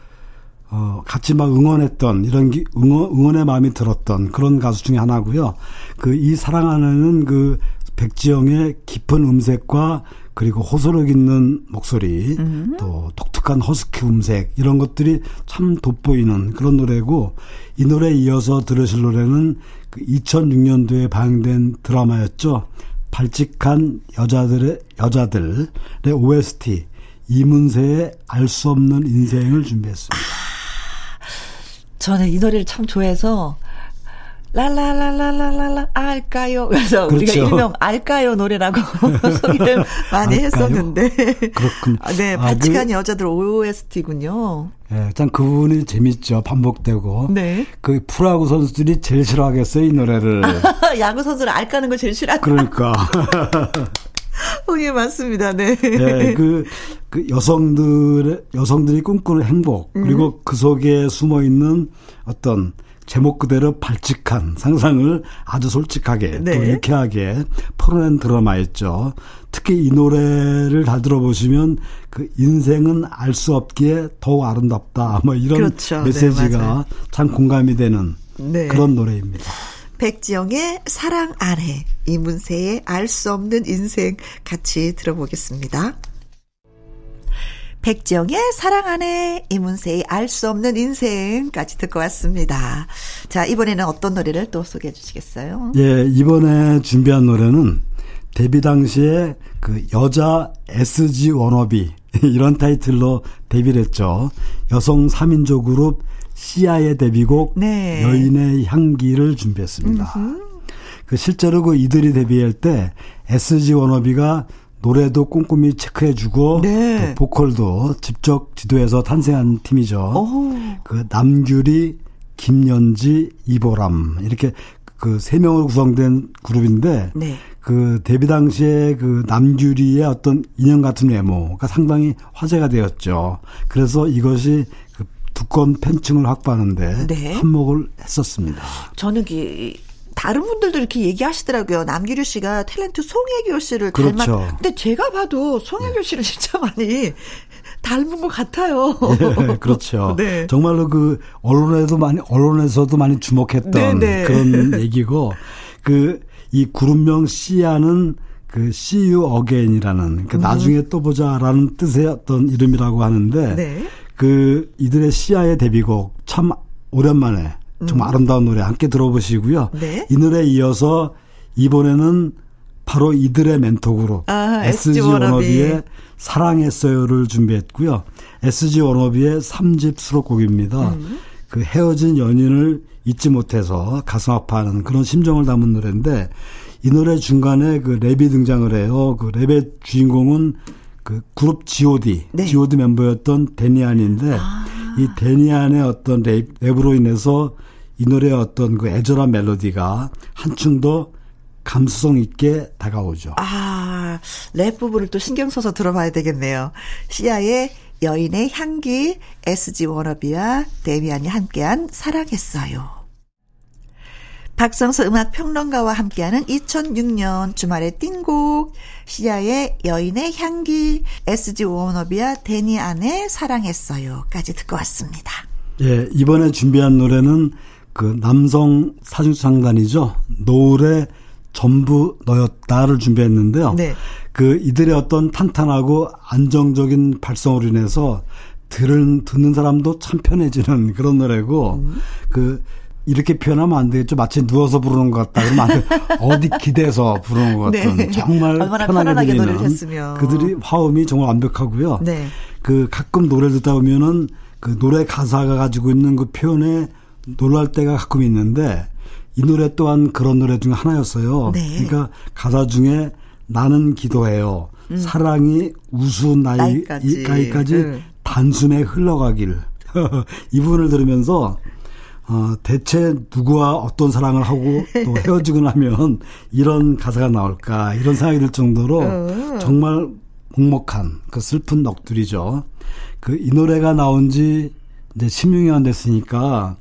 어, 같이 막 응원했던, 이런 기, 응원, 응원의 마음이 들었던 그런 가수 중에 하나고요. 그, 이 사랑하는 그, 백지영의 깊은 음색과 그리고 호소력 있는 목소리, 또 독특한 허스키 음색, 이런 것들이 참 돋보이는 그런 노래고, 이 노래에 이어서 들으실 노래는 그 2006년도에 방영된 드라마였죠. 발칙한 여자들의, 여자들의 OST, 이문세의 알 수 없는 인생을 준비했습니다. 저는 이 노래를 참 좋아해서 랄랄랄랄랄랄라 알까요? 그래서 우리가 그렇죠. 일명 알까요 노래라고 <laughs> 소개를 많이 알까요? 했었는데 그렇군요. 아, 네, 아, 바치칸 그- 여자들 OST군요. 예, 참 그분이 재밌죠. 반복되고. 네. 그 프로야구 선수들이 제일 싫어하겠어요, 이 노래를. <laughs> 야구 선수를 알까는 걸 제일 싫어하는 그러니까. <laughs> <laughs> 예, 맞습니다. 네. 예, 그, 그 여성들의, 여성들이 꿈꾸는 행복, 그리고 그 속에 숨어 있는 어떤 제목 그대로 발칙한 상상을 아주 솔직하게 네. 또 유쾌하게 풀어낸 드라마였죠. 특히 이 노래를 잘 들어보시면 그 인생은 알 수 없기에 더욱 아름답다. 뭐 이런 그렇죠. 네, 메시지가 맞아요. 참 공감이 되는 네. 그런 노래입니다. 백지영의 사랑 아래, 이문세의 알 수 없는 인생 같이 들어보겠습니다. 백지영의 사랑 안에 이문세의 알 수 없는 인생까지 듣고 왔습니다. 자, 이번에는 어떤 노래를 또 소개해 주시겠어요? 예, 이번에 준비한 노래는 데뷔 당시에 그 여자 SG 워너비 <laughs> 이런 타이틀로 데뷔를 했죠. 여성 3인조 그룹 시아의 데뷔곡 네. 여인의 향기를 준비했습니다. 그 실제로 그 이들이 데뷔할 때 SG 워너비가 노래도 꼼꼼히 체크해주고 네. 또 보컬도 직접 지도해서 탄생한 팀이죠. 오. 그 남규리, 김연지, 이보람 이렇게 그 세 명으로 구성된 그룹인데 네. 그 데뷔 당시에 그 남규리의 어떤 인형 같은 외모가 상당히 화제가 되었죠. 그래서 이것이 그 두꺼운 팬층을 확보하는데 네. 한몫을 했었습니다. 저는 그 다른 분들도 이렇게 얘기하시더라고요. 남기류 씨가 탤런트 송혜교 씨를 그렇죠. 닮았. 근데 제가 봐도 송혜교 씨를 진짜 많이 닮은 것 같아요. 예, 그렇죠. <laughs> 네. 정말로 그 언론에도 많이 언론에서도 많이 주목했던 네, 네. 그런 <laughs> 얘기고 그 이 그룹명 시아는 그 See You Again이라는 그 나중에 또 보자라는 뜻의 어떤 이름이라고 하는데 음. 네. 그 이들의 시아의 데뷔곡 참 오랜만에 정말 아름다운 노래 함께 들어보시고요. 음. 네. 이 노래에 이어서 이번에는 바로 이들의 멘토 그룹 아, SG SG 워너비. 워너비의 사랑했어요를 준비했고요. SG 워너비의 3집 수록곡입니다. 음. 그 헤어진 연인을 잊지 못해서 가슴 아파하는 그런 심정을 담은 노래인데 이 노래 중간에 그 랩이 등장을 해요. 그 랩의 주인공은 그 그룹 G.O.D. 네. G.O.D 멤버였던 데니안인데 이 데니안의 어떤 랩, 랩으로 인해서 이 노래의 어떤 그 애절한 멜로디가 한층 더 감수성 있게 다가오죠. 아, 랩 부분을 또 신경 써서 들어봐야 되겠네요. 씨야의 여인의 향기, SG 워너비와 데니안이 함께한 사랑했어요. 박성서 음악 평론가와 함께하는 2006년 주말의 띵곡, 시아의 여인의 향기, SG 워너비와 데니 안의 사랑했어요까지 듣고 왔습니다. 예, 이번에 준비한 노래는 그 남성 사중창단이죠. 노을의 전부 너였다를 준비했는데요. 네. 그 이들의 어떤 탄탄하고 안정적인 발성으로 인해서 들은 듣는 사람도 참 편해지는 그런 노래고 음. 그 이렇게 표현하면 안 되겠죠. 마치 누워서 부르는 것 같다. 그러면 안 돼. <laughs> 어디 기대서 부르는 것 같은 네. 정말 편안하게 들리는 노래를 했으면. 그들이 화음이 정말 완벽하고요. 네. 그 가끔 노래를 듣다 보면은 그 노래 가사가 가지고 있는 그 표현에 놀랄 때가 가끔 있는데 이 노래 또한 그런 노래 중 하나였어요. 네. 그러니까 가사 중에 나는 기도해요. 음. 사랑이 우수 나이, 까지 응. 단숨에 흘러가길. <laughs> 이 부분을 들으면서 어, 대체 누구와 어떤 사랑을 하고 또 <laughs> 헤어지고 나면 이런 가사가 나올까 이런 생각이 들 정도로 어. 정말 먹먹한 그 슬픈 넋두리죠. 그 이 노래가 나온 지 이제 16년 됐으니까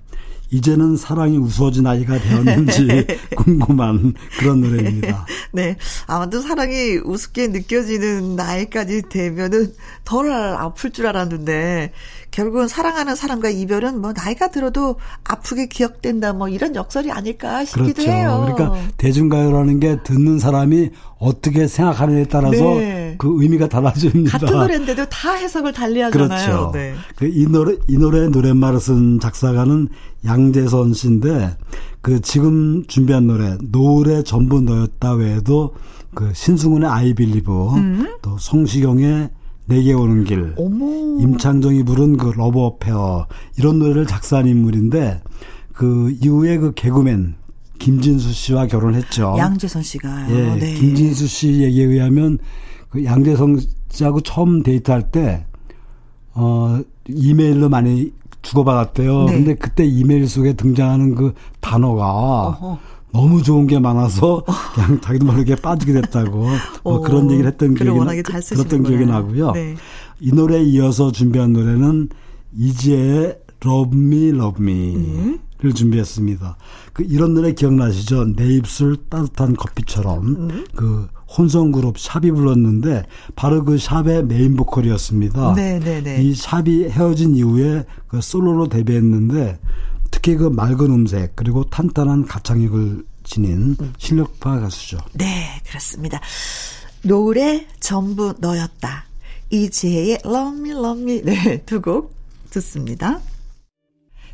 이제는 사랑이 우스워진 아이가 되었는지 <laughs> 궁금한 그런 노래입니다. <laughs> 네. 아무튼 사랑이 우습게 느껴지는 나이까지 되면은 덜 아플 줄 알았는데 결국은 사랑하는 사람과 이별은 뭐 나이가 들어도 아프게 기억된다 뭐 이런 역설이 아닐까 싶기도 그렇죠. 해요. 그러니까 대중가요라는 게 듣는 사람이 어떻게 생각하느냐에 따라서 네. 그 의미가 달라집니다. 같은 노래인데도 다 해석을 달리하잖아요. 그렇죠. 네. 그이 노래 이 노래 노랫말을 쓴 작사가는 양재선 씨인데 그 지금 준비한 노래 노래 전부 너였다 외에도 그 신승훈의 I Believe 음. 또 성시경의 내게 오는 길, 어머. 임창정이 부른 그 Love Affair 이런 노래를 작사한 인물인데 그 이후에 그 개그맨 김진수 씨와 결혼했죠. 양재선 씨가. 예, 네. 김진수 씨 얘기에 의하면 그 양재선 씨하고 처음 데이트할 때 어, 이메일로 많이 주고받았대요. 네. 근데 그때 이메일 속에 등장하는 그 단어가 어허. 너무 좋은 게 많아서 그냥 자기도 모르게 빠지게 됐다고 <laughs> 뭐 그런 얘기를 했던 기억이 나, 들었던 기억이 나고요. 네. 이 노래에 이어서 준비한 노래는 이지의 Love Me Love Me를 음. 준비했습니다. 그 이런 노래 기억나시죠? 내 입술 따뜻한 커피처럼 음. 그 혼성 그룹 샵이 불렀는데 바로 그 샵의 메인 보컬이었습니다. 네, 네, 네. 이 샵이 헤어진 이후에 그 솔로로 데뷔했는데 특히 그 맑은 음색 그리고 탄탄한 가창력을 지닌 음. 실력파 가수죠. 네, 그렇습니다. 노래 전부 너였다. 이지혜의 Love Me Love Me 네, 두 곡 듣습니다.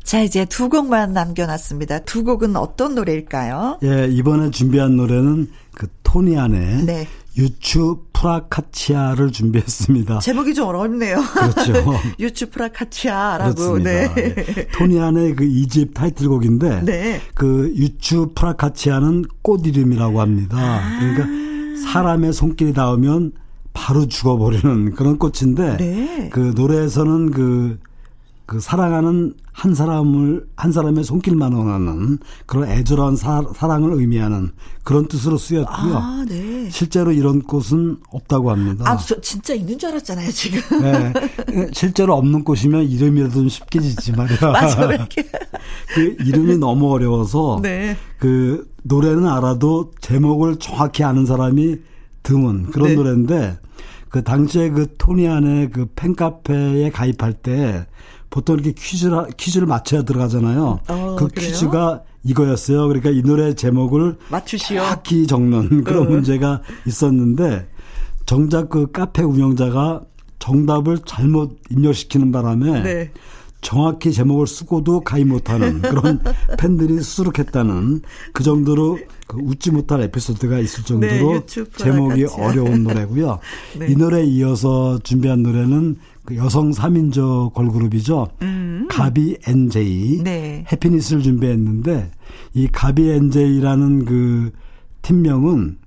자, 이제 두 곡만 남겨놨습니다. 두 곡은 어떤 노래일까요? 예, 이번에 준비한 노래는 그 토니안의 네. 유츄프라카치아를 준비했습니다. 제목이 좀 어렵네요. 그렇죠. <laughs> 유츄프라카치아라고. 그렇습니다. 네. 네. 토니안의 그 이집 타이틀곡인데 네. 그 유츄프라카치아는 꽃 이름이라고 합니다. 아. 그러니까 사람의 손길이 닿으면 바로 죽어버리는 그런 꽃인데 네. 그 노래에서는 그 그 사랑하는 한 사람을 한 사람의 손길만 원하는 그런 애절한 사, 랑을 의미하는 그런 뜻으로 쓰였고요. 아, 네. 실제로 이런 꽃은 없다고 합니다. 아, 저 진짜 있는 줄 알았잖아요, 지금. 네. <laughs> 실제로 없는 꽃이면 이름이라도 좀 쉽게 짓지 말이야. <laughs> 맞아, <laughs> 그 이름이 너무 어려워서 네. 그 노래는 알아도 제목을 정확히 아는 사람이 드문 그런 네. 노래인데 그 당시에 그 토니안의 그 팬카페에 가입할 때 보통 이렇게 퀴즈를, 퀴즈를 맞춰야 들어가잖아요. 어, 그 그래요? 퀴즈가 이거였어요. 그러니까 이 노래 제목을 맞추시오. 정확히 적는 그런 어. 문제가 있었는데 정작 그 카페 운영자가 정답을 잘못 입력시키는 바람에 네. 정확히 제목을 쓰고도 가입 못하는 그런 <laughs> 팬들이 수두룩했다는 그 정도로 그 웃지 못할 에피소드가 있을 정도로 네, 제목이 같이. 어려운 노래고요. <laughs> 네. 이 노래에 이어서 준비한 노래는 그 여성 3인조 걸그룹이죠. 음. 가비 NJ 네. 해피니스를 준비했는데 이 가비 NJ라는 그 팀명은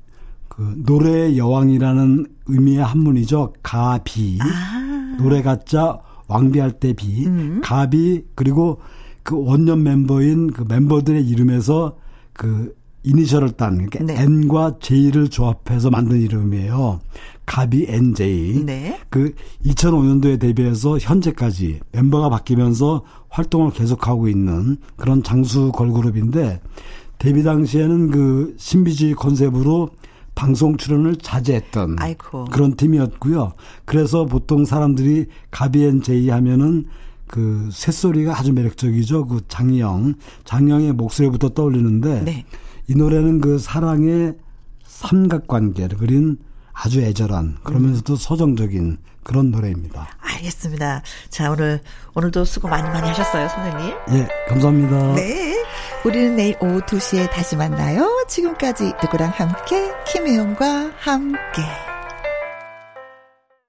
그 노래의 여왕이라는 의미의 한문이죠. 가비 아. 노래 가짜 왕비할 때 비, 음. 가비 그리고 그 원년 멤버인 그 멤버들의 이름에서 그 이니셜을 딴 그러니까 네. N과 J를 조합해서 만든 이름이에요. 가비 NJ. 네. 그 2005년도에 데뷔해서 현재까지 멤버가 바뀌면서 활동을 계속하고 있는 그런 장수 걸그룹인데 데뷔 당시에는 그 신비주의 컨셉으로 방송 출연을 자제했던 아이고. 그런 팀이었고요. 그래서 보통 사람들이 가비앤 제이 하면은 그 쇳소리가 아주 매력적이죠. 그 장영, 장영의 목소리부터 떠올리는데 네. 이 노래는 그 사랑의 삼각관계를 그린 아주 애절한 그러면서도 서정적인 그런 노래입니다. 알겠습니다. 자, 오늘 오늘도 수고 많이 많이 하셨어요, 선생님. 예, 감사합니다. 네. 우리는 내일 오후 2시에 다시 만나요. 지금까지 누구랑 함께 김혜영과 함께